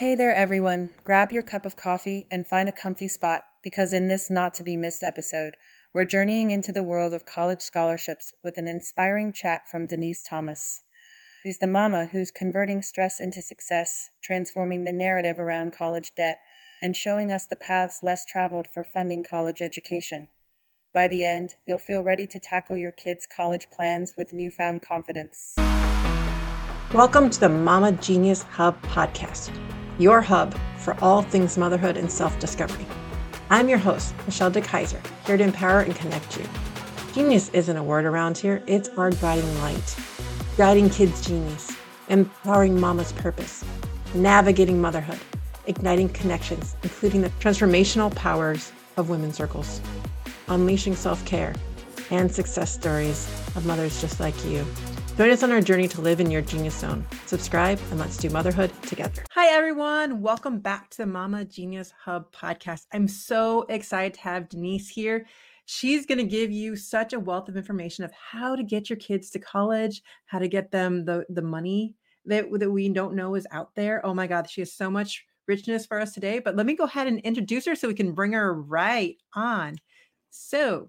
Hey there, everyone. Grab your cup of coffee and find a comfy spot because in this not to be missed episode, we're journeying into the world of college scholarships with an inspiring chat from Denise Thomas. She's the mama who's converting stress into success, transforming the narrative around college debt, and showing us the paths less traveled for funding college education. By the end, you'll feel ready to tackle your kids' college plans with newfound confidence. Welcome to the Mama Genius Hub podcast, your hub for all things motherhood and self discovery. I'm your host, Michelle DeKaiser, here to empower and connect you. Genius isn't a word around here, it's our guiding light, guiding kids' genius, empowering mama's purpose, navigating motherhood, igniting connections, including the transformational powers of women's circles, unleashing self care, and success stories of mothers just like you Join us on our journey to live in your genius zone. Subscribe and let's do motherhood together. Hi, everyone. Welcome back to the Mama Genius Hub podcast. I'm so excited to have Denise here. She's going to give you such a wealth of information of how to get your kids to college, how to get them the, the money that, that we don't know is out there. Oh my God, she has so much richness for us today. But let me go ahead and introduce her so we can bring her right on. So,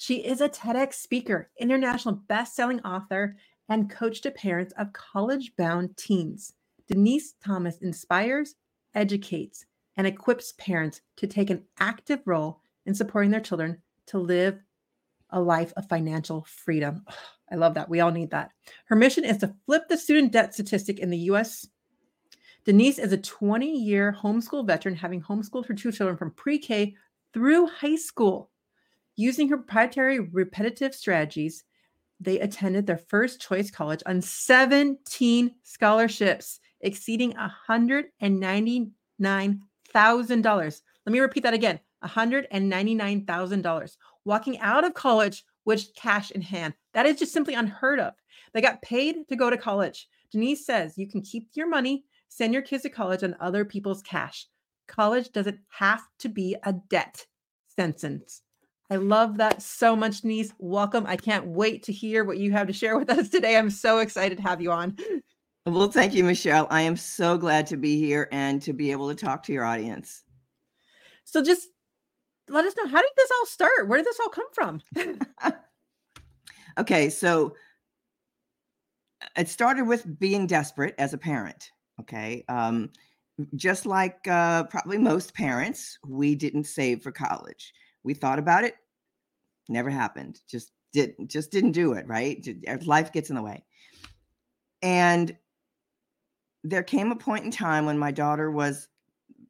she is a TEDx speaker, international best-selling author, and coach to parents of college bound teens. Denise Thomas inspires, educates, and equips parents to take an active role in supporting their children to live a life of financial freedom. I love that. We all need that. Her mission is to flip the student debt statistic in the US. Denise is a 20 year homeschool veteran, having homeschooled her two children from pre K through high school. Using her proprietary repetitive strategies, they attended their first choice college on 17 scholarships exceeding $199,000. Let me repeat that again $199,000. Walking out of college with cash in hand. That is just simply unheard of. They got paid to go to college. Denise says you can keep your money, send your kids to college on other people's cash. College doesn't have to be a debt sentence. I love that so much, Denise. Welcome. I can't wait to hear what you have to share with us today. I'm so excited to have you on. Well, thank you, Michelle. I am so glad to be here and to be able to talk to your audience. So, just let us know how did this all start? Where did this all come from? okay, so it started with being desperate as a parent. Okay. Um, just like uh, probably most parents, we didn't save for college we thought about it never happened just did just didn't do it right? Er, life gets in the way. And there came a point in time when my daughter was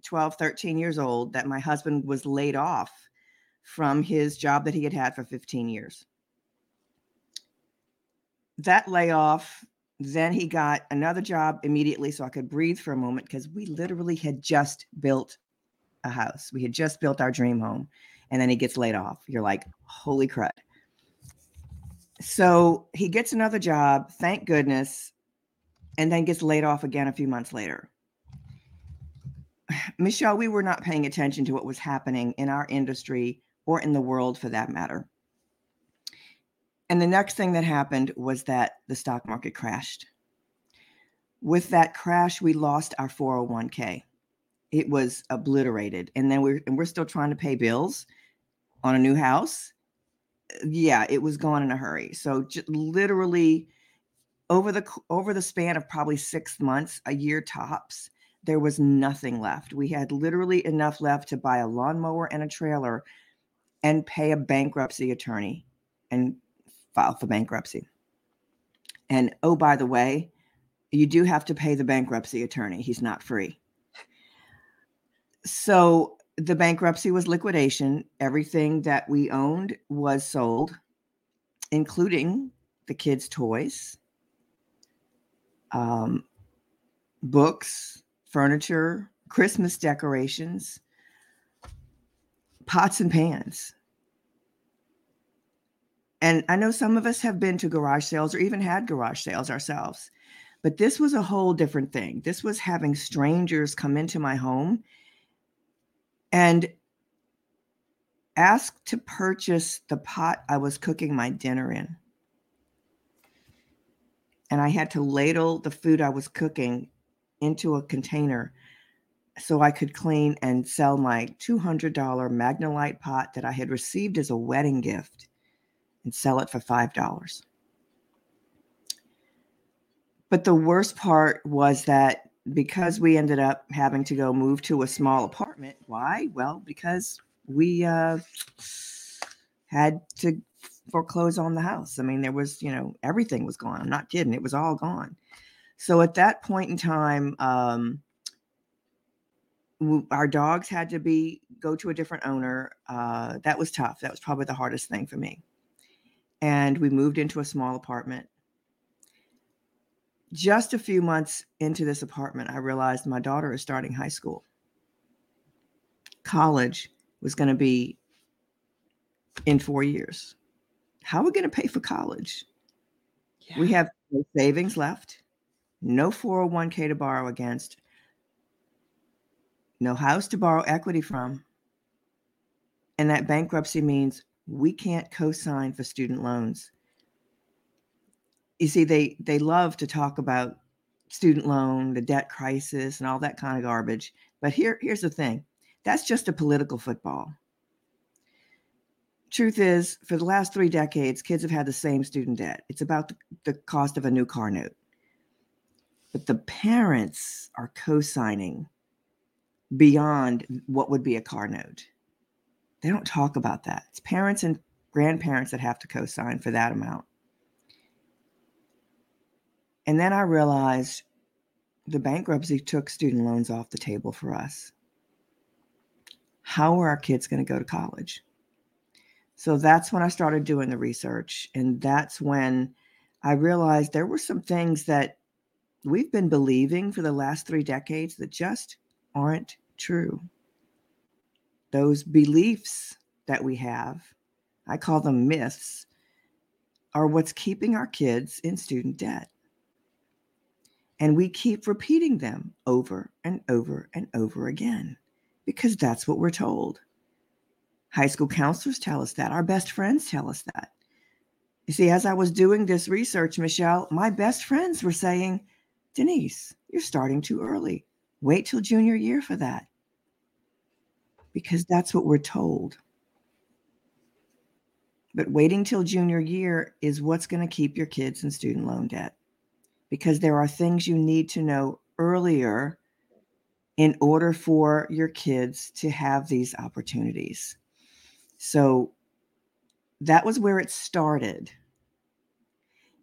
12 13 years old that my husband was laid off from his job that he had had for 15 years. That layoff then he got another job immediately so i could breathe for a moment because we literally had just built a house. We had just built our dream home and then he gets laid off. You're like, holy crud. So he gets another job, thank goodness, and then gets laid off again a few months later. Michelle, we were not paying attention to what was happening in our industry or in the world for that matter. And the next thing that happened was that the stock market crashed. With that crash, we lost our 401k. It was obliterated. And then we're and we're still trying to pay bills on a new house, yeah, it was gone in a hurry. So just literally over the over the span of probably 6 months, a year tops, there was nothing left. We had literally enough left to buy a lawnmower and a trailer and pay a bankruptcy attorney and file for bankruptcy. And oh by the way, you do have to pay the bankruptcy attorney. He's not free. So the bankruptcy was liquidation. Everything that we owned was sold, including the kids' toys, um, books, furniture, Christmas decorations, pots and pans. And I know some of us have been to garage sales or even had garage sales ourselves, but this was a whole different thing. This was having strangers come into my home and asked to purchase the pot I was cooking my dinner in. And I had to ladle the food I was cooking into a container so I could clean and sell my $200 Magnalite pot that I had received as a wedding gift and sell it for $5. But the worst part was that because we ended up having to go move to a small apartment, why? Well, because we uh, had to foreclose on the house. I mean, there was, you know, everything was gone. I'm not kidding. It was all gone. So at that point in time, um, our dogs had to be go to a different owner. Uh, that was tough. That was probably the hardest thing for me. And we moved into a small apartment. Just a few months into this apartment, I realized my daughter is starting high school. College was going to be in four years. How are we going to pay for college? Yeah. We have no savings left, no 401k to borrow against, no house to borrow equity from. And that bankruptcy means we can't co-sign for student loans. You see, they they love to talk about student loan, the debt crisis, and all that kind of garbage. But here, here's the thing: that's just a political football. Truth is, for the last three decades, kids have had the same student debt. It's about the, the cost of a new car note. But the parents are co-signing beyond what would be a car note. They don't talk about that. It's parents and grandparents that have to co sign for that amount. And then I realized the bankruptcy took student loans off the table for us. How are our kids going to go to college? So that's when I started doing the research. And that's when I realized there were some things that we've been believing for the last three decades that just aren't true. Those beliefs that we have, I call them myths, are what's keeping our kids in student debt. And we keep repeating them over and over and over again because that's what we're told. High school counselors tell us that. Our best friends tell us that. You see, as I was doing this research, Michelle, my best friends were saying, Denise, you're starting too early. Wait till junior year for that. Because that's what we're told. But waiting till junior year is what's going to keep your kids in student loan debt. Because there are things you need to know earlier in order for your kids to have these opportunities. So that was where it started.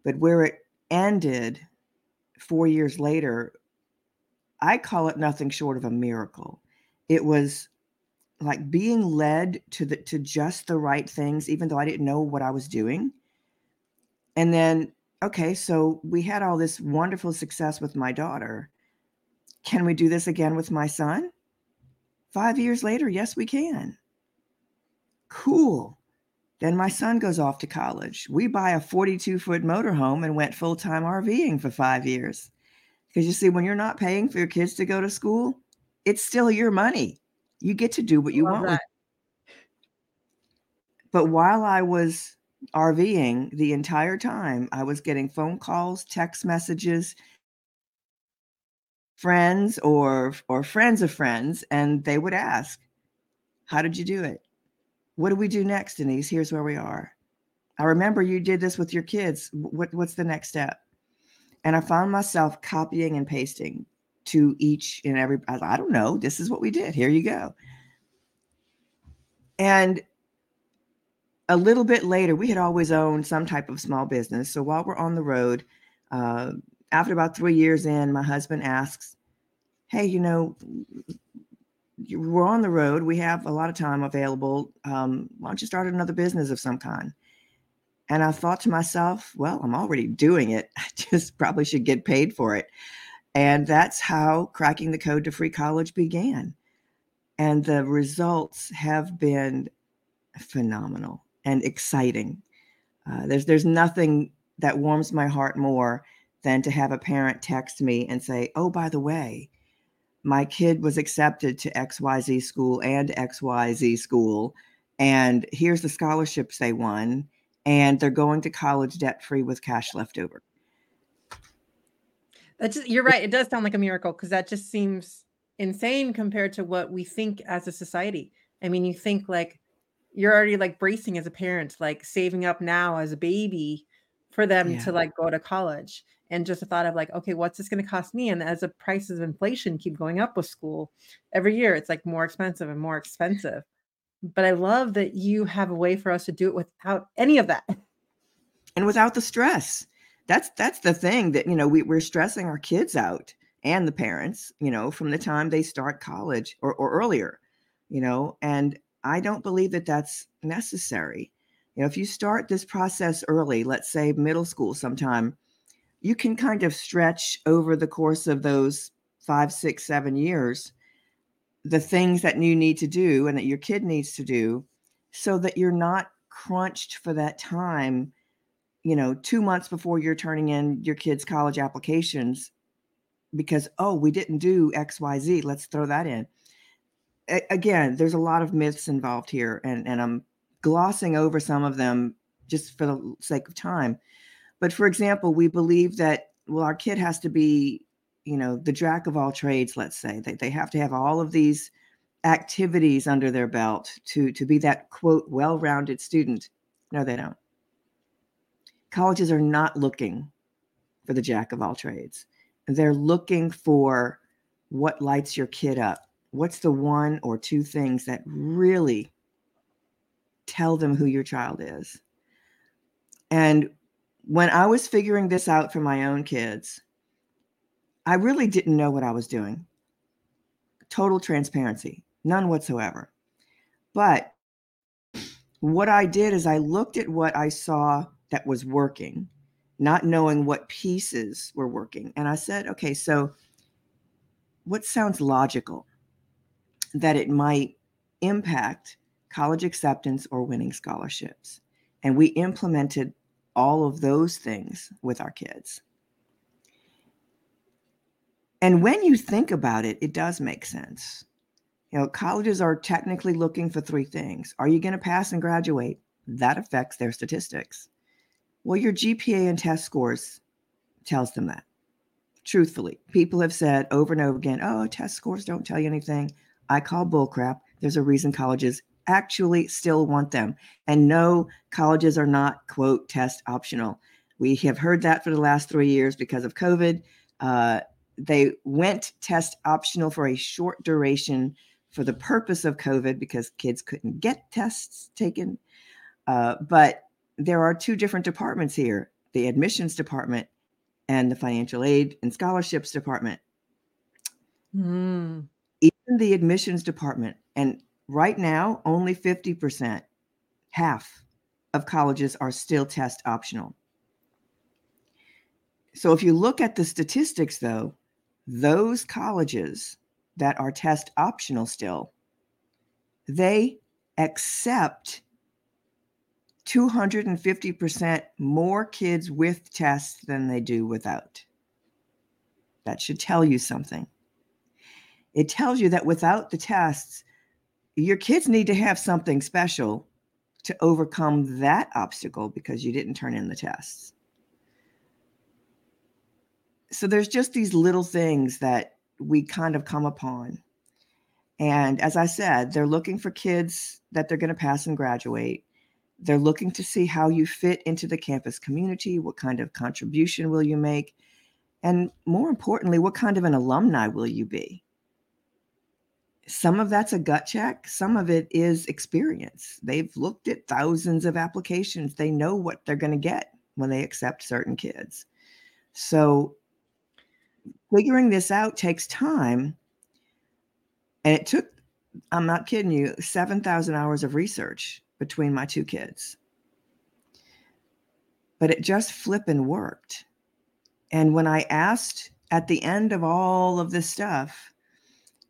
But where it ended four years later I call it nothing short of a miracle. It was like being led to the to just the right things, even though I didn't know what I was doing. And then, okay, so we had all this wonderful success with my daughter. Can we do this again with my son? Five years later, yes, we can. Cool. Then my son goes off to college. We buy a 42 foot motorhome and went full time RVing for five years. Because you see, when you're not paying for your kids to go to school, it's still your money. You get to do what you Love want. But while I was RVing the entire time, I was getting phone calls, text messages, friends or or friends of friends, and they would ask, "How did you do it? What do we do next, Denise? Here's where we are. I remember you did this with your kids. What, what's the next step?" And I found myself copying and pasting to each and every, I don't know, this is what we did. Here you go. And a little bit later, we had always owned some type of small business. So while we're on the road, uh, after about three years in, my husband asks, Hey, you know, we're on the road. We have a lot of time available. Um, why don't you start another business of some kind? And I thought to myself, well, I'm already doing it. I just probably should get paid for it. And that's how cracking the code to free college began. And the results have been phenomenal and exciting. Uh, there's there's nothing that warms my heart more than to have a parent text me and say, "Oh, by the way, my kid was accepted to XYZ school and XYZ school, and here's the scholarships they won, and they're going to college debt free with cash left over. That's just, you're right. It does sound like a miracle because that just seems insane compared to what we think as a society. I mean, you think like you're already like bracing as a parent, like saving up now as a baby for them Yeah. to like go to college. And just the thought of like, okay, what's this going to cost me? And as the prices of inflation keep going up with school every year, it's like more expensive and more expensive. But I love that you have a way for us to do it without any of that. and without the stress that's that's the thing that you know we, we're stressing our kids out and the parents you know from the time they start college or, or earlier you know and i don't believe that that's necessary you know if you start this process early let's say middle school sometime you can kind of stretch over the course of those five six seven years the things that you need to do and that your kid needs to do so that you're not crunched for that time you know, two months before you're turning in your kids' college applications because, oh, we didn't do XYZ. Let's throw that in. Again, there's a lot of myths involved here, and, and I'm glossing over some of them just for the sake of time. But for example, we believe that, well, our kid has to be, you know, the jack of all trades, let's say. They, they have to have all of these activities under their belt to, to be that, quote, well rounded student. No, they don't colleges are not looking for the jack of all trades. They're looking for what lights your kid up. What's the one or two things that really tell them who your child is? And when I was figuring this out for my own kids, I really didn't know what I was doing. Total transparency, none whatsoever. But what I did is I looked at what I saw that was working, not knowing what pieces were working. And I said, okay, so what sounds logical that it might impact college acceptance or winning scholarships? And we implemented all of those things with our kids. And when you think about it, it does make sense. You know, colleges are technically looking for three things. Are you going to pass and graduate? That affects their statistics. Well, your GPA and test scores tells them that. Truthfully, people have said over and over again, "Oh, test scores don't tell you anything." I call bullcrap. There's a reason colleges actually still want them. And no, colleges are not quote test optional. We have heard that for the last three years because of COVID. Uh, they went test optional for a short duration for the purpose of COVID because kids couldn't get tests taken. Uh, but there are two different departments here the admissions department and the financial aid and scholarships department. Mm. Even the admissions department, and right now, only 50%, half of colleges are still test optional. So if you look at the statistics, though, those colleges that are test optional still, they accept 250% more kids with tests than they do without. That should tell you something. It tells you that without the tests, your kids need to have something special to overcome that obstacle because you didn't turn in the tests. So there's just these little things that we kind of come upon. And as I said, they're looking for kids that they're going to pass and graduate. They're looking to see how you fit into the campus community, what kind of contribution will you make, and more importantly, what kind of an alumni will you be? Some of that's a gut check, some of it is experience. They've looked at thousands of applications, they know what they're going to get when they accept certain kids. So, figuring this out takes time. And it took, I'm not kidding you, 7,000 hours of research between my two kids. But it just flippin' worked. And when I asked at the end of all of this stuff,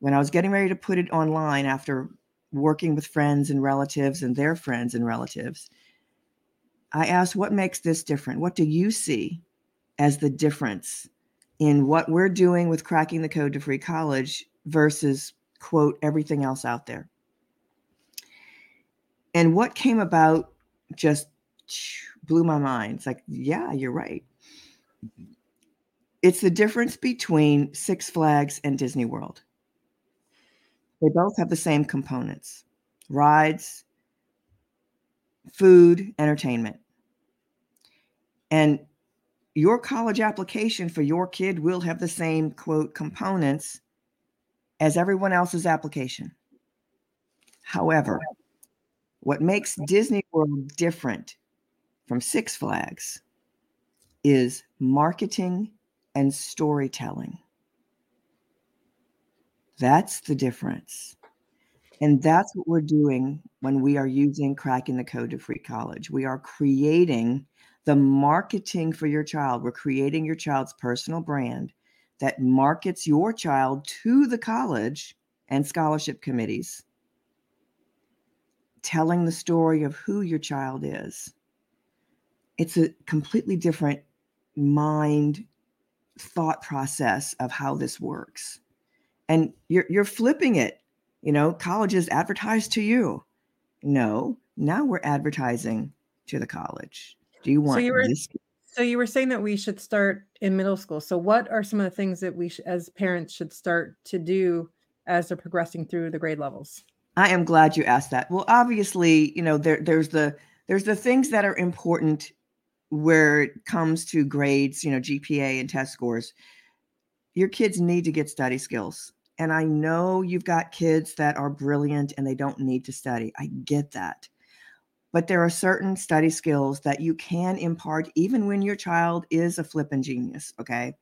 when I was getting ready to put it online after working with friends and relatives and their friends and relatives, I asked, What makes this different? What do you see as the difference in what we're doing with cracking the code to free college versus, quote, everything else out there? And what came about just blew my mind. It's like, yeah, you're right. Mm-hmm. It's the difference between Six Flags and Disney World. They both have the same components rides, food, entertainment. And your college application for your kid will have the same quote components as everyone else's application. However, what makes Disney World different from Six Flags is marketing and storytelling. That's the difference. And that's what we're doing when we are using Cracking the Code to Free College. We are creating the marketing for your child. We're creating your child's personal brand that markets your child to the college and scholarship committees, telling the story of who your child is. It's a completely different mind thought process of how this works. And you're you're flipping it. You know, colleges advertise to you. No, now we're advertising to the college. Do you want so you were, this? So you were saying that we should start in middle school. So what are some of the things that we sh- as parents should start to do as they're progressing through the grade levels? I am glad you asked that. Well, obviously, you know, there there's the there's the things that are important where it comes to grades, you know, GPA and test scores. Your kids need to get study skills. And I know you've got kids that are brilliant and they don't need to study. I get that. But there are certain study skills that you can impart even when your child is a flippin' genius, okay?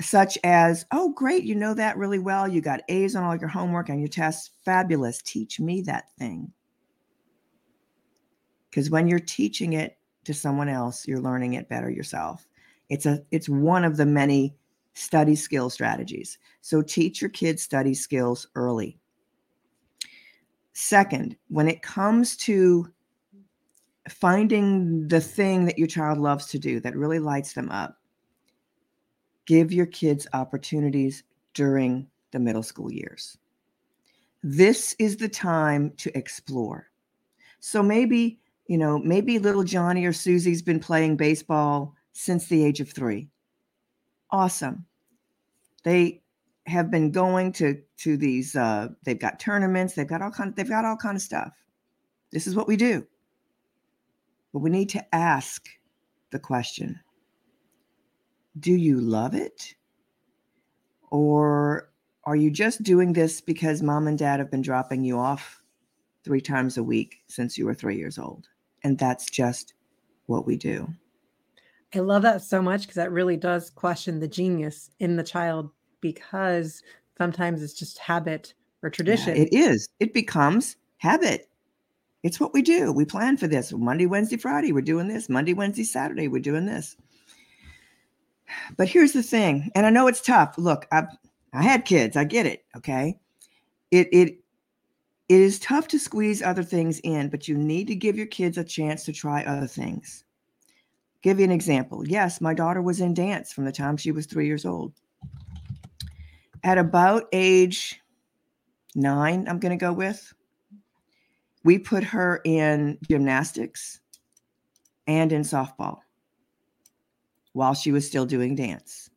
Such as, oh, great, you know that really well. You got A's on all your homework and your tests. Fabulous. Teach me that thing. Because when you're teaching it to someone else, you're learning it better yourself. It's a it's one of the many study skill strategies. So teach your kids study skills early. Second, when it comes to finding the thing that your child loves to do that really lights them up, give your kids opportunities during the middle school years. This is the time to explore. So maybe, you know, maybe little Johnny or Susie's been playing baseball since the age of three. Awesome. They have been going to to these uh they've got tournaments they've got all kind of, they've got all kind of stuff. This is what we do. But we need to ask the question do you love it? Or are you just doing this because mom and dad have been dropping you off three times a week since you were three years old? And that's just what we do i love that so much because that really does question the genius in the child because sometimes it's just habit or tradition. Yeah, it is. It becomes habit. It's what we do. We plan for this. Monday, Wednesday, Friday, we're doing this. Monday, Wednesday, Saturday, we're doing this. But here's the thing, and I know it's tough. Look, I I had kids. I get it. Okay, it it it is tough to squeeze other things in, but you need to give your kids a chance to try other things. Give you an example. Yes, my daughter was in dance from the time she was three years old at about age nine, I'm going to go with, we put her in gymnastics and in softball while she was still doing dance.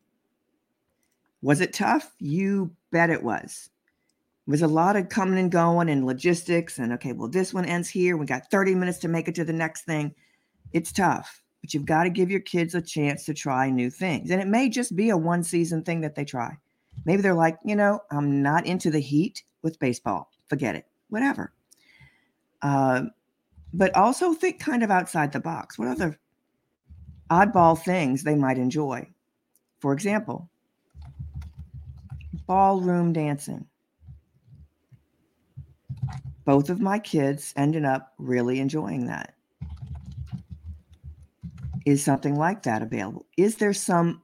Was it tough? You bet it was. It was a lot of coming and going and logistics and okay, well, this one ends here. We got 30 minutes to make it to the next thing. It's tough, but you've got to give your kids a chance to try new things. And it may just be a one season thing that they try. Maybe they're like, you know, I'm not into the heat with baseball. Forget it. Whatever. Uh, but also think kind of outside the box. What other oddball things they might enjoy? For example, ballroom dancing. Both of my kids ended up really enjoying that. Is something like that available? Is there some,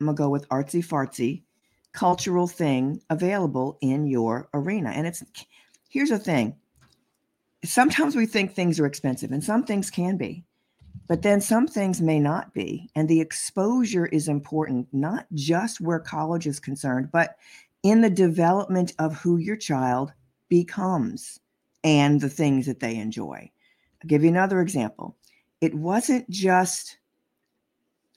I'm going to go with artsy fartsy, cultural thing available in your arena. And it's here's the thing sometimes we think things are expensive, and some things can be, but then some things may not be. And the exposure is important, not just where college is concerned, but in the development of who your child becomes and the things that they enjoy. I'll give you another example. It wasn't just,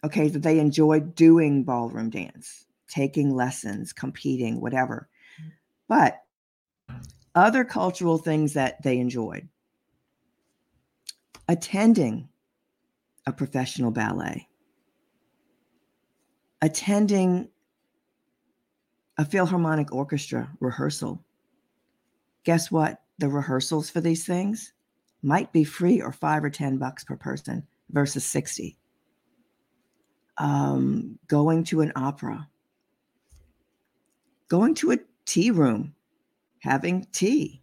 okay, that they enjoyed doing ballroom dance taking lessons, competing, whatever. Mm. But other cultural things that they enjoyed attending a professional ballet, attending a Philharmonic Orchestra rehearsal. Guess what? The rehearsals for these things might be free or five or 10 bucks per person versus 60. Um, going to an opera, going to a tea room, having tea,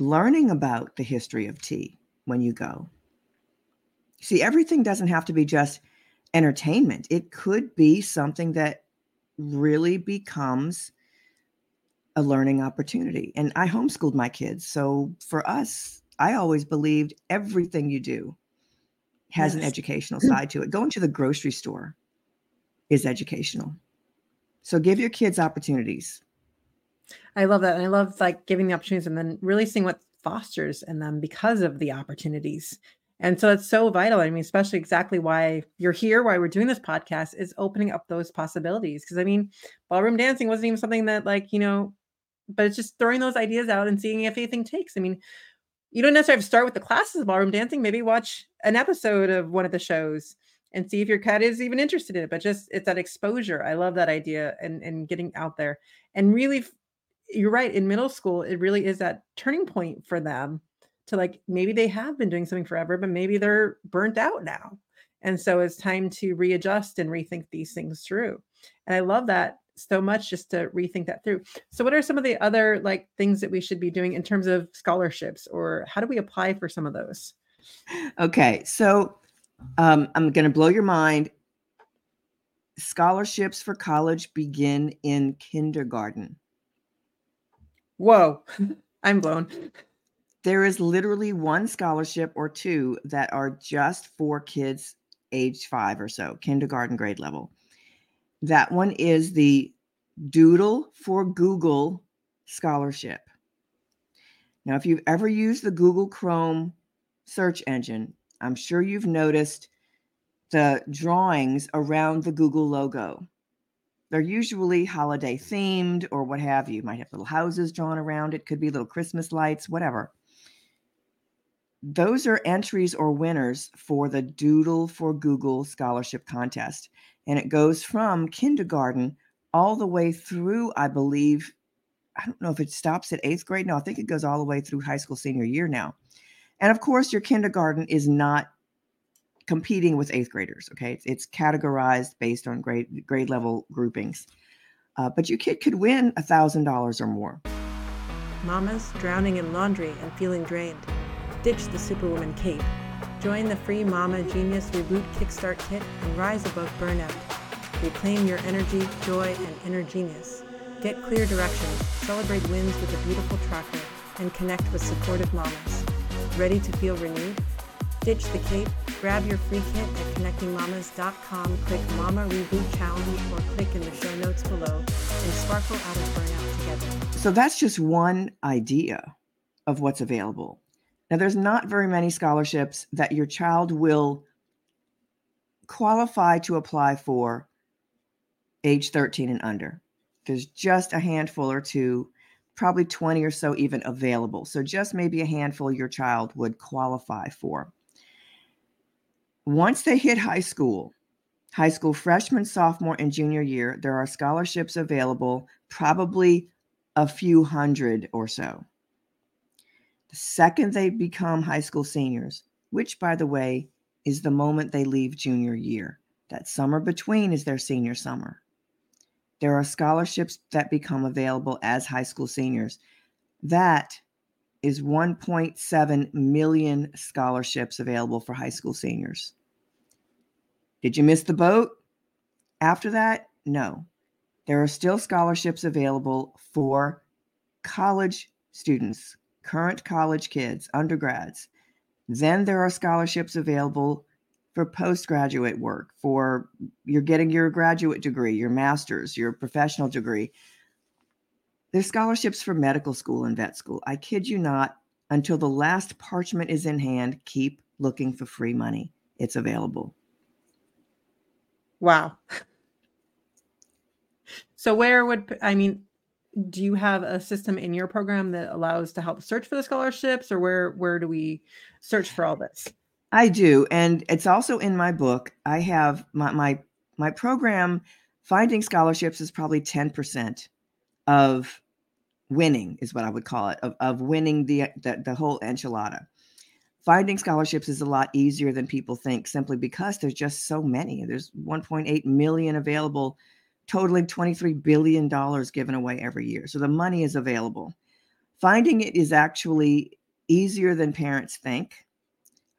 learning about the history of tea when you go. See, everything doesn't have to be just entertainment, it could be something that really becomes a learning opportunity. And I homeschooled my kids. So for us, I always believed everything you do has yes. an educational mm. side to it. Going to the grocery store is educational. So give your kids opportunities. I love that. And I love like giving the opportunities and then really seeing what fosters in them because of the opportunities. And so it's so vital. I mean, especially exactly why you're here, why we're doing this podcast is opening up those possibilities. Because I mean, ballroom dancing wasn't even something that, like, you know, but it's just throwing those ideas out and seeing if anything takes. I mean, you don't necessarily have to start with the classes of ballroom dancing. Maybe watch an episode of one of the shows and see if your cat is even interested in it. But just it's that exposure. I love that idea and and getting out there. And really, you're right. In middle school, it really is that turning point for them to like maybe they have been doing something forever, but maybe they're burnt out now. And so it's time to readjust and rethink these things through. And I love that so much just to rethink that through. So what are some of the other like things that we should be doing in terms of scholarships or how do we apply for some of those? Okay. So um, I'm going to blow your mind. Scholarships for college begin in kindergarten. Whoa, I'm blown there is literally one scholarship or two that are just for kids age five or so, kindergarten grade level. That one is the Doodle for Google scholarship. Now, if you've ever used the Google Chrome search engine, I'm sure you've noticed the drawings around the Google logo. They're usually holiday themed or what have you. might have little houses drawn around it, could be little Christmas lights, whatever those are entries or winners for the Doodle for Google Scholarship Contest. And it goes from kindergarten all the way through, I believe, I don't know if it stops at eighth grade. No, I think it goes all the way through high school senior year now. And of course, your kindergarten is not competing with eighth graders. Okay, it's, it's categorized based on grade grade level groupings. Uh, but your kid could win a thousand dollars or more. Mamas drowning in laundry and feeling drained. Ditch the Superwoman cape. Join the free Mama Genius Reboot Kickstart Kit and rise above burnout. Reclaim your energy, joy, and inner genius. Get clear directions, celebrate wins with a beautiful tracker, and connect with supportive mamas. Ready to feel renewed? Ditch the cape, grab your free kit at connectingmamas.com, click Mama Reboot Challenge, or click in the show notes below, and sparkle out of burnout together. So that's just one idea of what's available. Now, there's not very many scholarships that your child will qualify to apply for age 13 and under. There's just a handful or two, probably 20 or so even available. So, just maybe a handful your child would qualify for. Once they hit high school, high school freshman, sophomore, and junior year, there are scholarships available, probably a few hundred or so. The second they become high school seniors, which, by the way, is the moment they leave junior year, that summer between is their senior summer. There are scholarships that become available as high school seniors. That is 1.7 million scholarships available for high school seniors. Did you miss the boat? After that, no. There are still scholarships available for college students, current college kids, undergrads. Then there are scholarships available for postgraduate work, for you're getting your graduate degree, your master's, your professional degree. There's scholarships for medical school and vet school. I kid you not, until the last parchment is in hand, keep looking for free money. It's available. Wow. So where would I mean do you have a system in your program that allows to help search for the scholarships or where where do we search for all this? I do and it's also in my book. I have my my, my program finding scholarships is probably 10% of winning is what i would call it of, of winning the, the the whole enchilada. Finding scholarships is a lot easier than people think simply because there's just so many. There's 1.8 million available totaling $23 billion given away every year. So the money is available. Finding it is actually easier than parents think.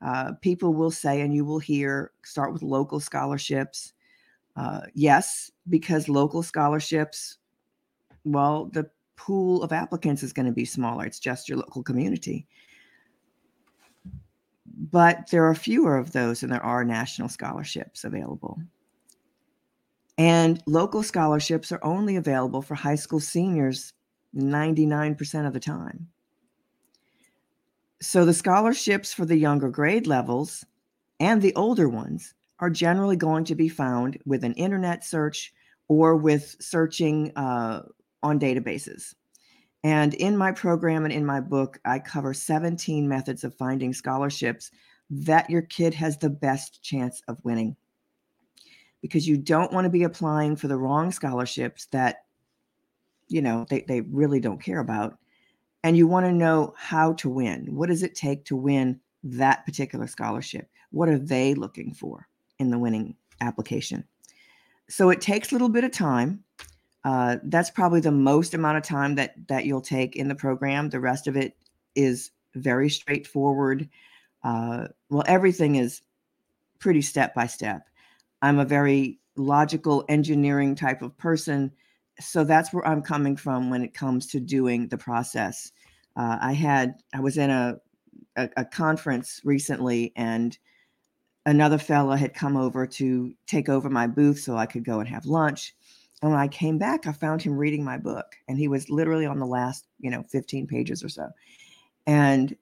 Uh, people will say, and you will hear, start with local scholarships. Uh, yes, because local scholarships, well, the pool of applicants is going to be smaller. It's just your local community. But there are fewer of those than there are national scholarships available. And local scholarships are only available for high school seniors 99% of the time. So the scholarships for the younger grade levels and the older ones are generally going to be found with an internet search or with searching uh, on databases. And in my program and in my book, I cover 17 methods of finding scholarships that your kid has the best chance of winning because you don't want to be applying for the wrong scholarships that you know they, they really don't care about and you want to know how to win. What does it take to win that particular scholarship? What are they looking for in the winning application? So it takes a little bit of time. Uh, that's probably the most amount of time that that you'll take in the program. The rest of it is very straightforward. Uh, well everything is pretty step by step I'm a very logical engineering type of person. So that's where I'm coming from when it comes to doing the process. Uh, I had, I was in a, a, a conference recently and another fella had come over to take over my booth so I could go and have lunch. And when I came back, I found him reading my book and he was literally on the last, you know, 15 pages or so. And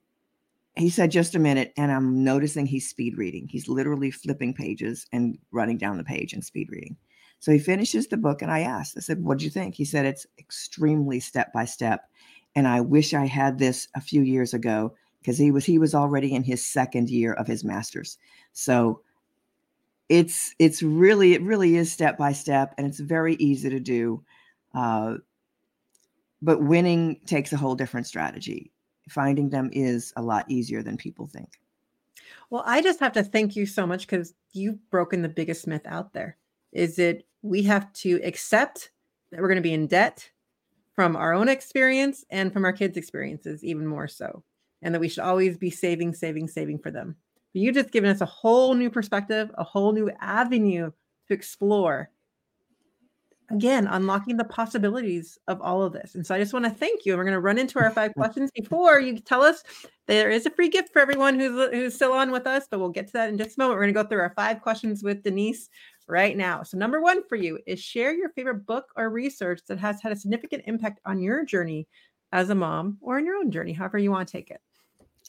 he said just a minute and i'm noticing he's speed reading. He's literally flipping pages and running down the page and speed reading. So he finishes the book and i asked i said what do you think? He said it's extremely step by step and i wish i had this a few years ago because he was he was already in his second year of his masters. So it's it's really it really is step by step and it's very easy to do uh, but winning takes a whole different strategy finding them is a lot easier than people think. Well, I just have to thank you so much because you've broken the biggest myth out there. Is it we have to accept that we're going to be in debt from our own experience and from our kids' experiences, even more so, and that we should always be saving, saving, saving for them. But you've just given us a whole new perspective, a whole new avenue to explore again unlocking the possibilities of all of this and so i just want to thank you and we're going to run into our five questions before you tell us there is a free gift for everyone who's uh, who's still on with us but we'll get to that in just a moment. We're going to go through our five questions with denise right now. So number one for you is share your favorite book or research that has had a significant impact on your journey as a mom or in your own journey however you want to take it.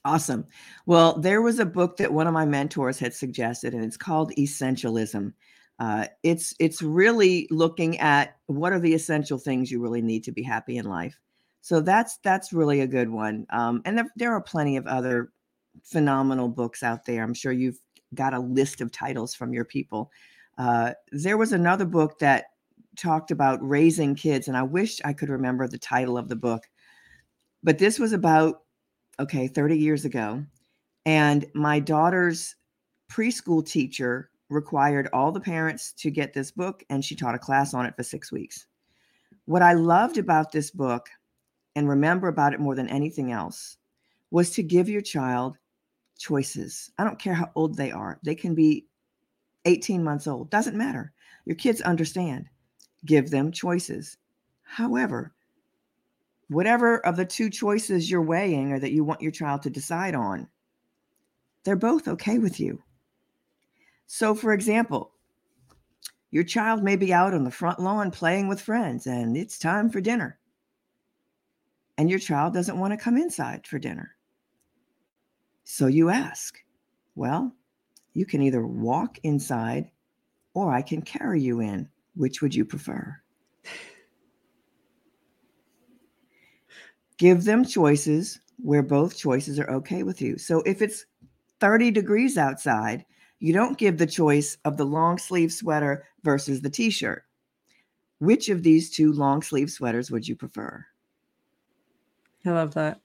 Awesome. Well there was a book that one of my mentors had suggested and it's called essentialism uh, it's it's really looking at what are the essential things you really need to be happy in life. So that's that's really a good one. Um, and there, there are plenty of other phenomenal books out there. I'm sure you've got a list of titles from your people. Uh, there was another book that talked about raising kids, and I wish I could remember the title of the book. But this was about okay, 30 years ago, and my daughter's preschool teacher required all the parents to get this book, and she taught a class on it for six weeks. What I loved about this book and remember about it more than anything else was to give your child choices. I don't care how old they are, they can be 18 months old, doesn't matter. Your kids understand. Give them choices. However, whatever of the two choices you're weighing or that you want your child to decide on, they're both okay with you. So, for example, your child may be out on the front lawn playing with friends and it's time for dinner. And your child doesn't want to come inside for dinner. So you ask, well, you can either walk inside or I can carry you in. Which would you prefer? Give them choices where both choices are okay with you. So if it's 30 degrees outside, you don't give the choice of the long sleeve sweater versus the t shirt. Which of these two long sleeve sweaters would you prefer? I love that.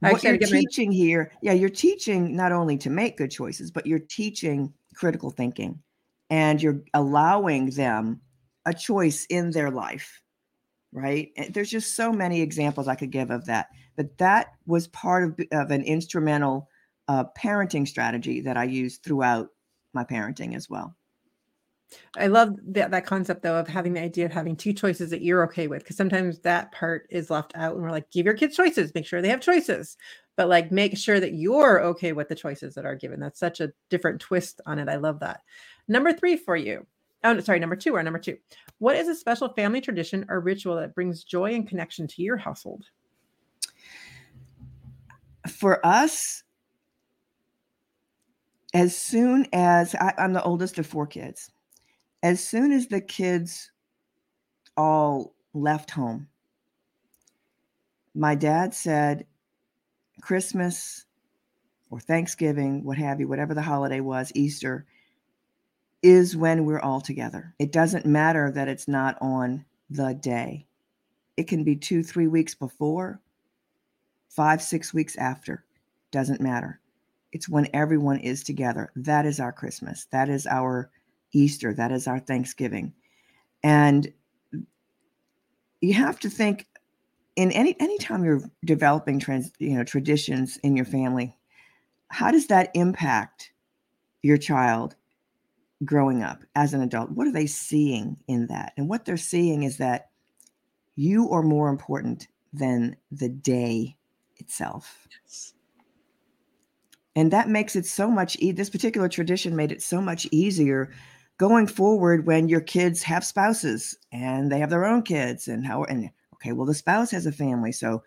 What you're teaching my- here, yeah, you're teaching not only to make good choices, but you're teaching critical thinking and you're allowing them a choice in their life, right? Eh, there's just so many examples I could give of that. But that was part of, of an instrumental uh, parenting strategy that I use throughout my parenting as well. I love that that concept though of having the idea of having two choices that you're okay with because sometimes that part is left out and we're like give your kids choices make sure they have choices but like make sure that you're okay with the choices that are given that's such a different twist on it I love that. Number 3 for you. Oh sorry number 2 or number 2. What is a special family tradition or ritual that brings joy and connection to your household? For us as soon as I, I'm the oldest of four kids, as soon as the kids all left home, my dad said, Christmas or Thanksgiving, what have you, whatever the holiday was, Easter, is when we're all together. It doesn't matter that it's not on the day. It can be two, three weeks before, five, six weeks after. Doesn't matter. It's when everyone is together. That is our Christmas. That is our Easter. That is our Thanksgiving. And you have to think in any anytime you're developing trans, you know, traditions in your family, how does that impact your child growing up as an adult? What are they seeing in that? And what they're seeing is that you are more important than the day itself. Yes and that makes it so much e- this particular tradition made it so much easier going forward when your kids have spouses and they have their own kids and how and okay well the spouse has a family so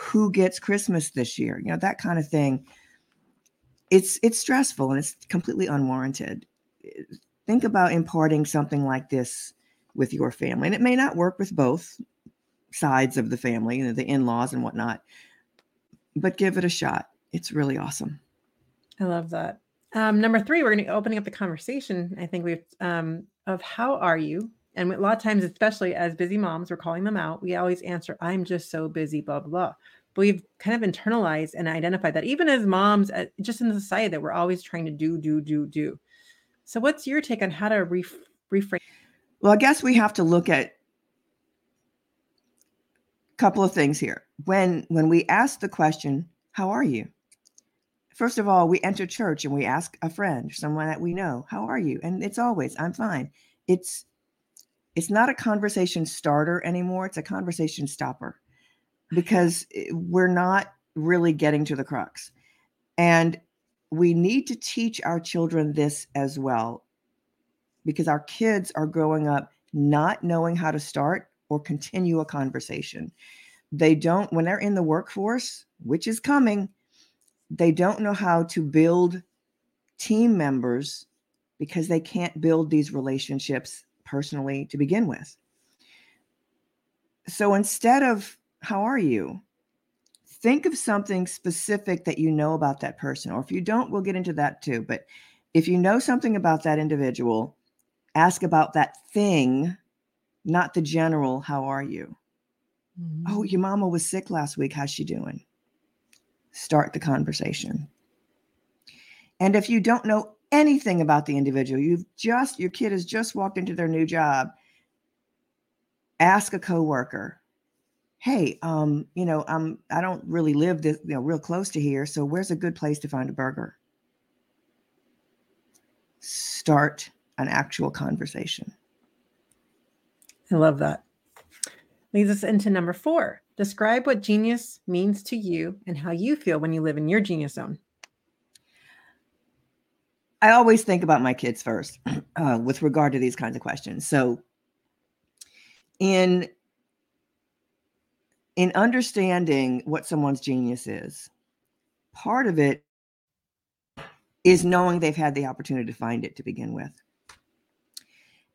who gets christmas this year? You know that kind of thing. It's it's stressful and it's completely unwarranted. Think about imparting something like this with your family and it may not work with both sides of the family you know, the in-laws and whatnot but give it a shot. It's really awesome I love that. Um, number three, we're going to be opening up the conversation. I think we've um, of how are you? And a lot of times, especially as busy moms, we're calling them out. We always answer, "I'm just so busy," blah blah. blah. But we've kind of internalized and identified that even as moms, uh, just in the society, that we're always trying to do, do, do, do. So, what's your take on how to ref- reframe? Well, I guess we have to look at a couple of things here. When when we ask the question, "How are you?" First of all, we enter church and we ask a friend, someone that we know, "How are you?" And it's always, "I'm fine." It's it's not a conversation starter anymore, it's a conversation stopper because eh, we're not really getting to the crux. And we need to teach our children this as well because our kids are growing up not knowing how to start or continue a conversation. They don't, when they're in the workforce, which is coming, they don't know how to build team members because they can't build these relationships personally to begin with. So instead of, how are you? Think of something specific that you know about that person. Or if you don't, we'll get into that too. But if you know something about that individual, ask about that thing, not the general, how are you? Mm-hmm. Oh, your mama was sick last week. How's she doing? Start the conversation. And if you don't know anything about the individual, you've just, your kid has just walked into their new job, ask a coworker, hey, um, you know, I'm, I don't really live this, you know, real close to here. So where's a good place to find a burger? Start an actual conversation. I love that. Leads us into number four Describe what genius means to you and how you feel when you live in your genius zone. I always think about my kids first uh, with regard to these kinds of questions. So, in in understanding what someone's genius is, part of it is knowing they've had the opportunity to find it to begin with.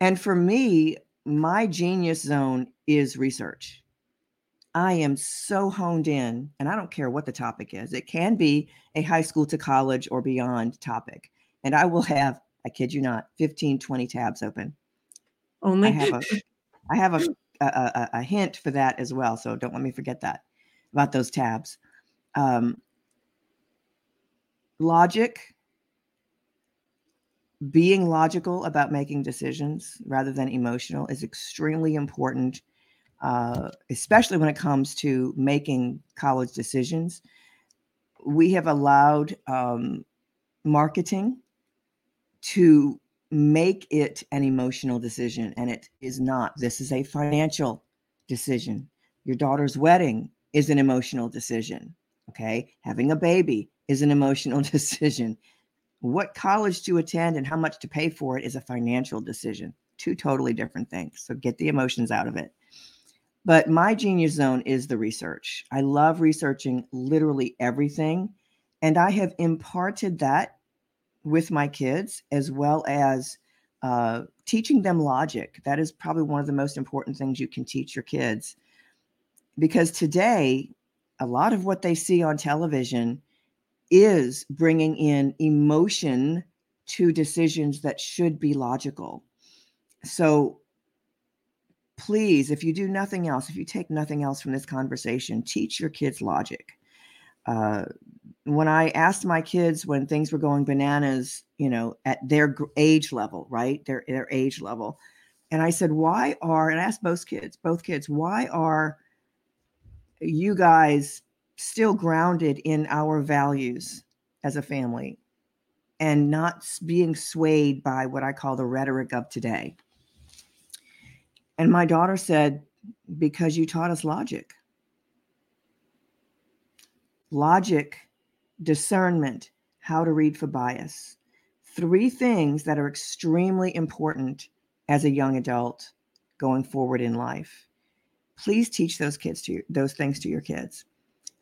And for me, my genius zone is research. I am so honed in, and I don't care what the topic is. It can be a high school to college or beyond topic. And I will have, I kid you not, 15, 20 tabs open. Only I have a I have a, a, a, a hint for that as well. So don't let me forget that about those tabs. Um, logic, being logical about making decisions rather than emotional is extremely important uh, especially when it comes to making college decisions. We have allowed um, marketing to make it an emotional decision, and it is not. This is a financial decision. Your daughter's wedding is an emotional decision. Okay. Having a baby is an emotional decision. What college to attend and how much to pay for it is a financial decision. Two totally different things. So get the emotions out of it. But my genius zone is the research. I love researching literally everything. And I have imparted that with my kids as well as uh, teaching them logic. That is probably one of the most important things you can teach your kids. Because today, a lot of what they see on television is bringing in emotion to decisions that should be logical. So please, if you do nothing else, if you take nothing else from this conversation, teach your kids logic. Uh, when I asked my kids when things were going bananas, you know, at their age level, right, their their age level, and I said, "Why are?" And I asked both kids, both kids, "Why are you guys still grounded in our values as a family, and not being swayed by what I call the rhetoric of today?" And my daughter said, Because you taught us logic. Logic, discernment, how to read for bias. Three things that are extremely important as a young adult going forward in life. Please teach those kids to those things to your kids.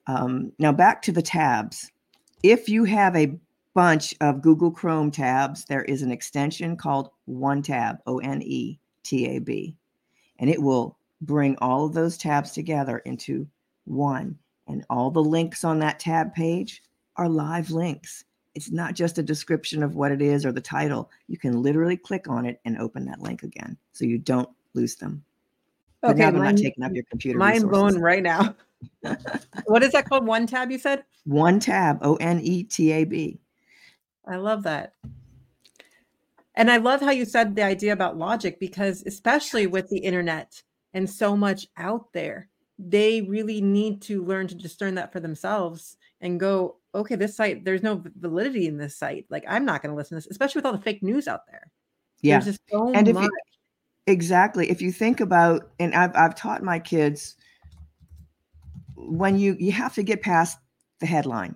Um, now back to the tabs. If you have a bunch of Google Chrome tabs, there is an extension called One Tab, O N E T A B and it will bring all of those tabs together into one. And all the links on that tab page are live links. It's not just a description of what it is or the title. You can literally click on it and open that link again so you don't lose them. Okay, but now they're not taking up your computer. Mind blown right now. what is that called? One tab, you said? One tab, O N E T A B. I love that. And I love how you said the idea about logic because, especially with the internet and so much out there, they really need to learn to discern that for themselves and go, okay, this site, there's no validity in this site. Like, I'm not going to listen to this, especially with all the fake news out there. Yeah. There's just so and much. If you, exactly. If you think about, and I've, I've taught my kids when you, you have to get past the headline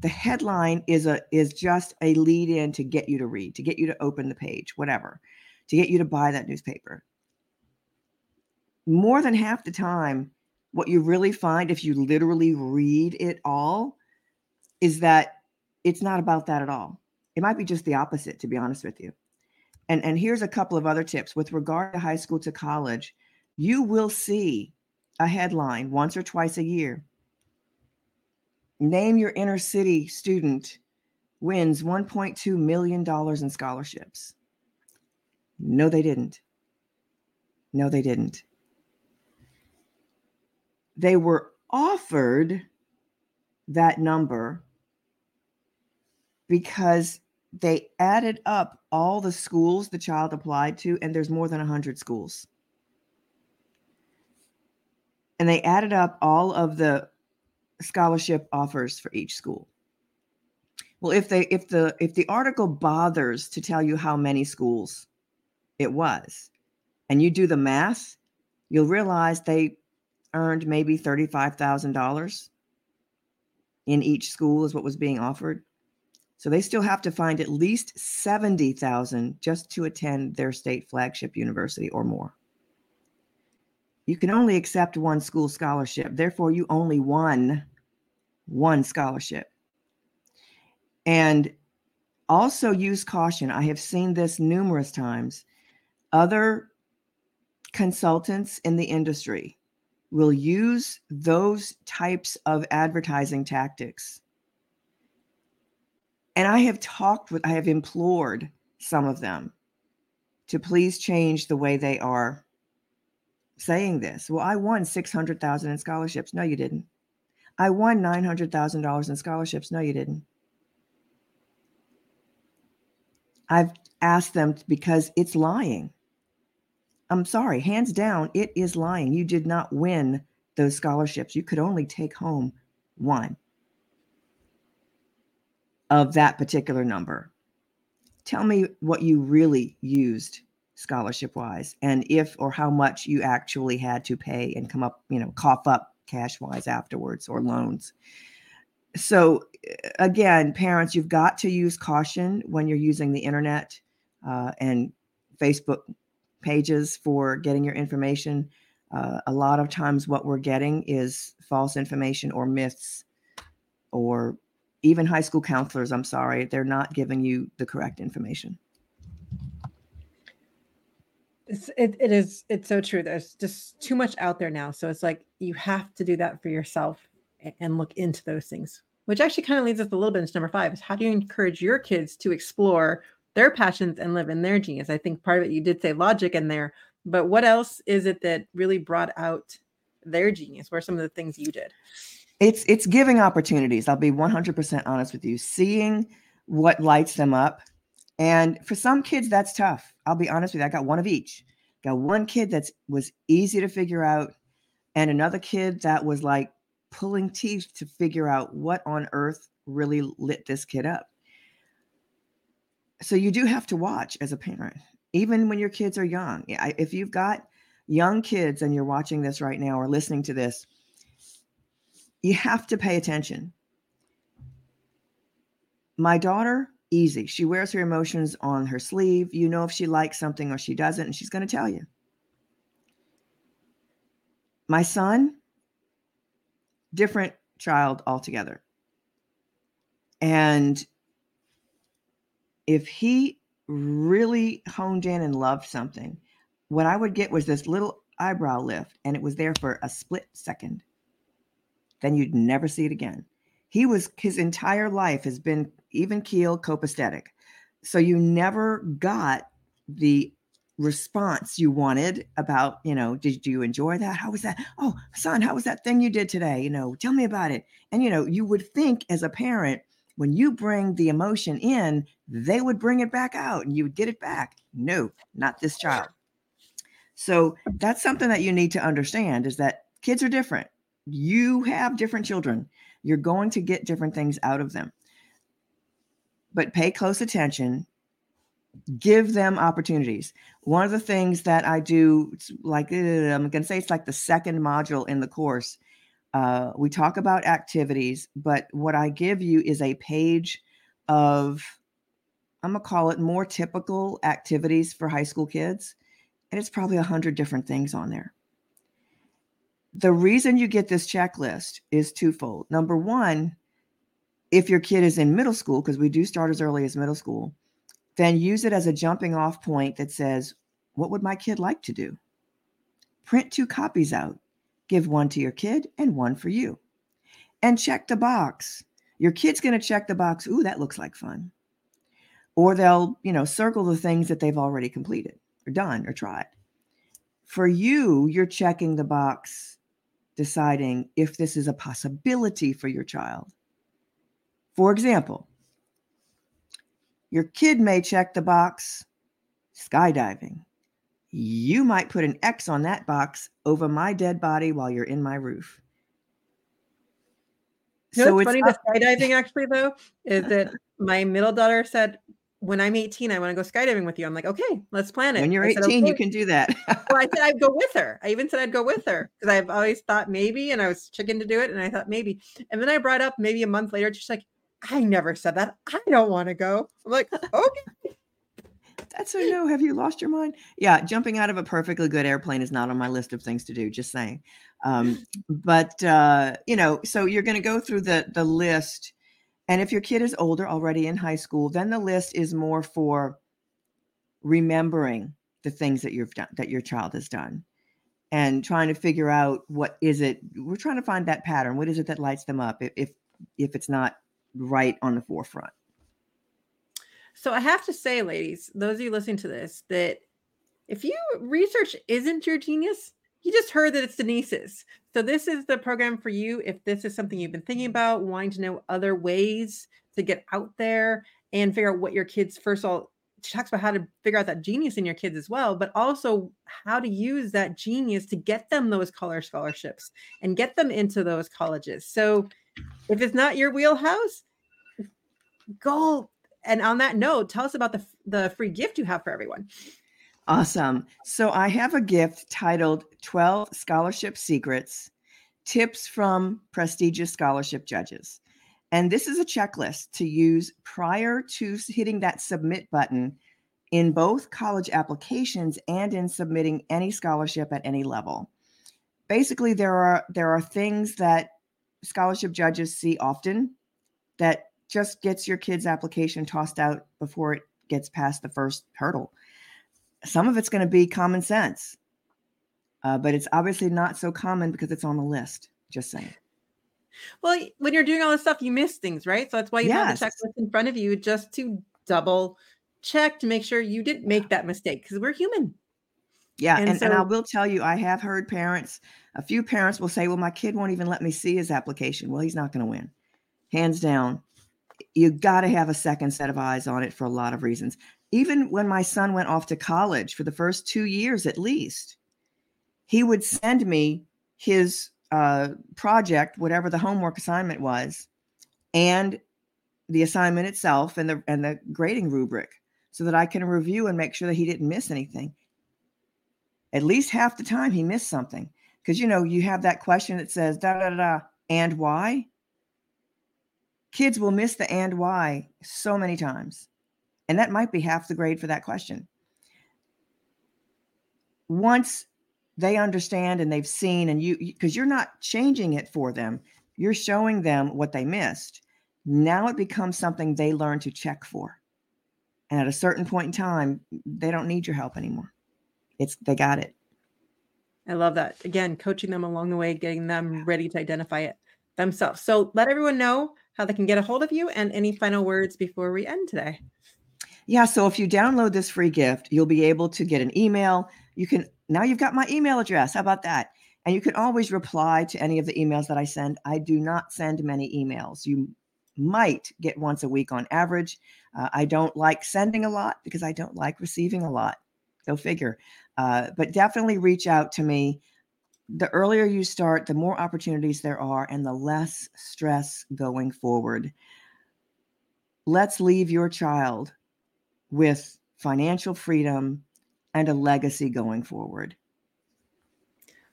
the headline is a is just a lead in to get you to read to get you to open the page whatever to get you to buy that newspaper. More than half the time what you really find if you literally read it all is that it's not about that at all. It might be just the opposite to be honest with you. And and here's a couple of other tips. With regard to high school to college you will see a headline once or twice a year Name your inner city student wins $1.2 million in scholarships. No, they didn't. No, they didn't. They were offered that number because they added up all the schools the child applied to, and there's more than 100 schools. And they added up all of the scholarship offers for each school. Well, if they if the if the article bothers to tell you how many schools it was, and you do the math, you'll realize they earned maybe $35,000 in each school is what was being offered. So they still have to find at least 70,000 just to attend their state flagship university or more. You can only accept one school scholarship. Therefore, you only won one scholarship. And also use caution. I have seen this numerous times. Other consultants in the industry will use those types of advertising tactics. And I have talked with, I have implored some of them to please change the way they are saying this. Well, I won 600,000 in scholarships. No, you didn't. I won $900,000 in scholarships. No, you didn't. I've asked them because it's lying. I'm sorry, hands down, it is lying. You did not win those scholarships. You could only take home one of that particular number. Tell me what you really used scholarship wise and if or how much you actually had to pay and come up, you know, cough up cash wise afterwards or loans. So, again, parents, you've got to use caution when you're using the internet uh, and Facebook pages for getting your information. Uh, a lot of times, what we're getting is false information or myths, or even high school counselors. I'm sorry, they're not giving you the correct information. It's, it, it is it's so true there's just too much out there now so it's like you have to do that for yourself and look into those things which actually kind of leads us a little bit into number five is how do you encourage your kids to explore their passions and live in their genius. I think part of it you did say logic in there, but what else is it that really brought out their genius? What are some of the things you did? It's it's giving opportunities. I'll be 100% honest with you. Seeing what lights them up. And for some kids that's tough. I'll be honest with you. I got one of each. Got one kid that was easy to figure out and another kid that was like pulling teeth to figure out what on earth really lit this kid up so you do have to watch as a parent, even when your kids are young. If you've got young kids and you're watching this right now or listening to this, you have to pay attention. My daughter, easy. She wears her emotions on her sleeve. You know if she likes something or she doesn't, and she's going to tell you. My son, different child altogether. And if he really honed in and loved something, what I would get was this little eyebrow lift, and it was there for a split second. Then you'd never see it again. He was his entire life has been even keel copacetic. So you never got the response you wanted about, you know, did you enjoy that? How was that? Oh, son, how was that thing you did today? You know, tell me about it. And you know, you would think as a parent, when you bring the emotion in, they would bring it back out and you would get it back. No, not this child. So that's something that you need to understand is that kids are different. You have different children. You're going to get different things out of them. But pay close attention. Give them opportunities. One of the things that I do, like I'm going to say it's like the second module in the course, uh, we talk about activities, but what I give you is a page of, I'm going to call it more typical activities for high school kids. And it's probably a hundred different things on there. The reason you get this checklist is twofold. Number one, if your kid is in middle school, because we do start as early as middle school, then use it as a jumping off point that says, What would my kid like to do? Print two copies out Give one to your kid and one for you. And check the box. Your kid's going to check the box. Ooh, that looks like fun. Or they'll, you know, circle the things that they've already completed or done or tried. For you, you're checking the box, deciding if this is a possibility for your child. For example, your kid may check the box skydiving you might put an X on that box over my dead body while you're in my roof. You know so it's funny the skydiving actually though is that my middle daughter said when I'm 18 I want to go skydiving with you. I'm like okay, let's plan it. When you're 18 said, okay. you can do that. well, I said I'd go with her. I even said I'd go with her because I've always thought maybe and I was chicken to do it and I thought maybe. And then I brought up maybe a month later she's like I never said that. I don't want to go. I'm like okay. That's a no. Have you lost your mind? Yeah, jumping out of a perfectly good airplane is not on my list of things to do. Just saying. Um, but uh, you know, so you're going to go through the the list, and if your kid is older, already in high school, then the list is more for remembering the things that you've done that your child has done. and trying to figure out what is it we're trying to find that pattern what is it that lights them up if if it's not right on the forefront so i have to say ladies those of you listening to this that if you research isn't your genius you just heard that it's denise's so this is the program for you if this is something you've been thinking about wanting to know other ways to get out there and figure out what your kids first of all she talks about how to figure out that genius in your kids as well, but also how to use that genius to get them those color scholarships and get them into those colleges. So if it's not your wheelhouse, go. And on that note, tell us about the, the free gift you have for everyone. Awesome. So I have a gift titled 12 Scholarship Secrets Tips from Prestigious Scholarship Judges. And this is a checklist to use prior to hitting that submit button in both college applications and in submitting any scholarship at any level. Basically, there are there are things that scholarship judges see often that just gets your kid's application tossed out before it gets past the first hurdle. Some of it's going to be common sense, uh, but it's obviously not so common because it's on the list. Just saying. Well, when you're doing all this stuff, you miss things, right? So that's why you yes. have the checklist in front of you just to double check to make sure you didn't make that mistake because we're human. Yeah. And, and, so, and I will tell you, I have heard parents, a few parents will say, well, my kid won't even let me see his application. Well, he's not going to win. Hands down. You got to have a second set of eyes on it for a lot of reasons. Even when my son went off to college for the first two years at least, he would send me his uh, project, whatever the homework assignment was, and the assignment itself and the and the grading rubric, so that I can review and make sure that he didn't miss anything. At least half the time he missed something, because you know you have that question that says da da da and why. Kids will miss the and why so many times, and that might be half the grade for that question. Once they understand and they've seen and you because you're not changing it for them you're showing them what they missed. Now it becomes something they learn to check for. And at a certain point in time they don't need your help anymore. It's they got it. I love that. Again coaching them along the way getting them ready to identify it themselves. So let everyone know how they can get a hold of you and any final words before we end today yeah so if you download this free gift you'll be able to get an email you can now you've got my email address. How about that? And you can always reply to any of the emails that I send. I do not send many emails. You might get once a week on average. Uh, I don't like sending a lot because I don't like receiving a lot. Go figure. Uh, but definitely reach out to me. The earlier you start, the more opportunities there are and the less stress going forward. Let's leave your child with financial freedom and a legacy going forward.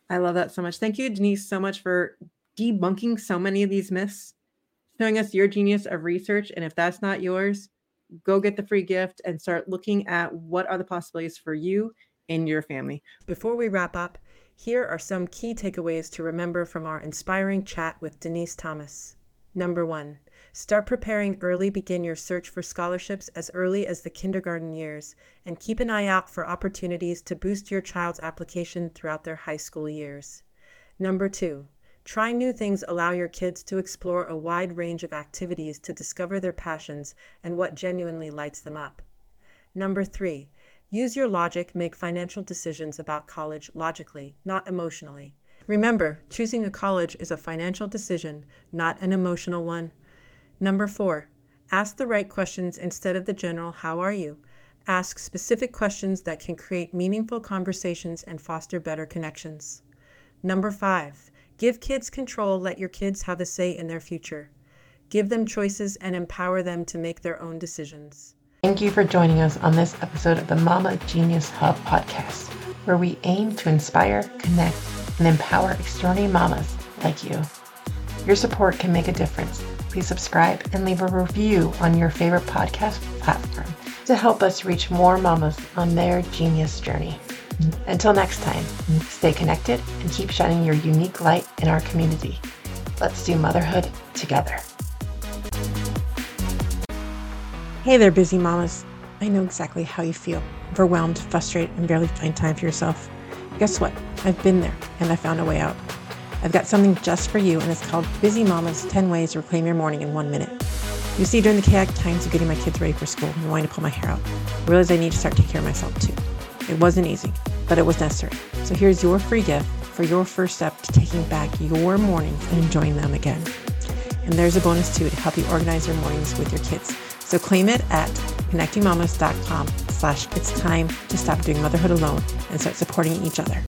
I love that so much. Thank you, Denise, so much for debunking so many of these myths, showing us your genius of research. And if that's not yours, go get the free gift and start looking at what are the possibilities for you and your family. Before we wrap up, here are some key takeaways to remember from our inspiring chat with Denise Thomas. Number one, Start preparing early, begin your search for scholarships as early as the kindergarten years, and keep an eye out for opportunities to boost your child's application throughout their high school years. Number two, try new things allow your kids to explore a wide range of activities to discover their passions and what genuinely lights them up. Number three, use your logic, make financial decisions about college logically, not emotionally. Remember, choosing a college is a financial decision, not an emotional one. Number four, ask the right questions instead of the general, How are you? Ask specific questions that can create meaningful conversations and foster better connections. Number five, give kids control, let your kids have a say in their future. Give them choices and empower them to make their own decisions. Thank you for joining us on this episode of the Mama Genius Hub podcast, where we aim to inspire, connect, and empower extraordinary mamas like you. Your support can make a difference please subscribe and leave a review on your favorite podcast platform to help us reach more mamas on their genius journey. Until next time, stay connected and keep shining your unique light in our community. Let's do motherhood together. Hey there, busy mamas. I know exactly how you feel overwhelmed, frustrated, and barely find time for yourself. Guess what? I've been there and I found a way out. I've got something just for you, and it's called Busy Mama's 10 Ways to Reclaim Your Morning in One Minute. You see, during the chaotic times of getting my kids ready for school and wanting to pull my hair out, I realized I need to start taking care of myself too. It wasn't easy, but it was necessary. So here's your free gift for your first step to taking back your mornings and enjoying them again. And there's a bonus too to help you organize your mornings with your kids. So claim it at connectingmamas.com slash it's time to stop doing motherhood alone and start supporting each other.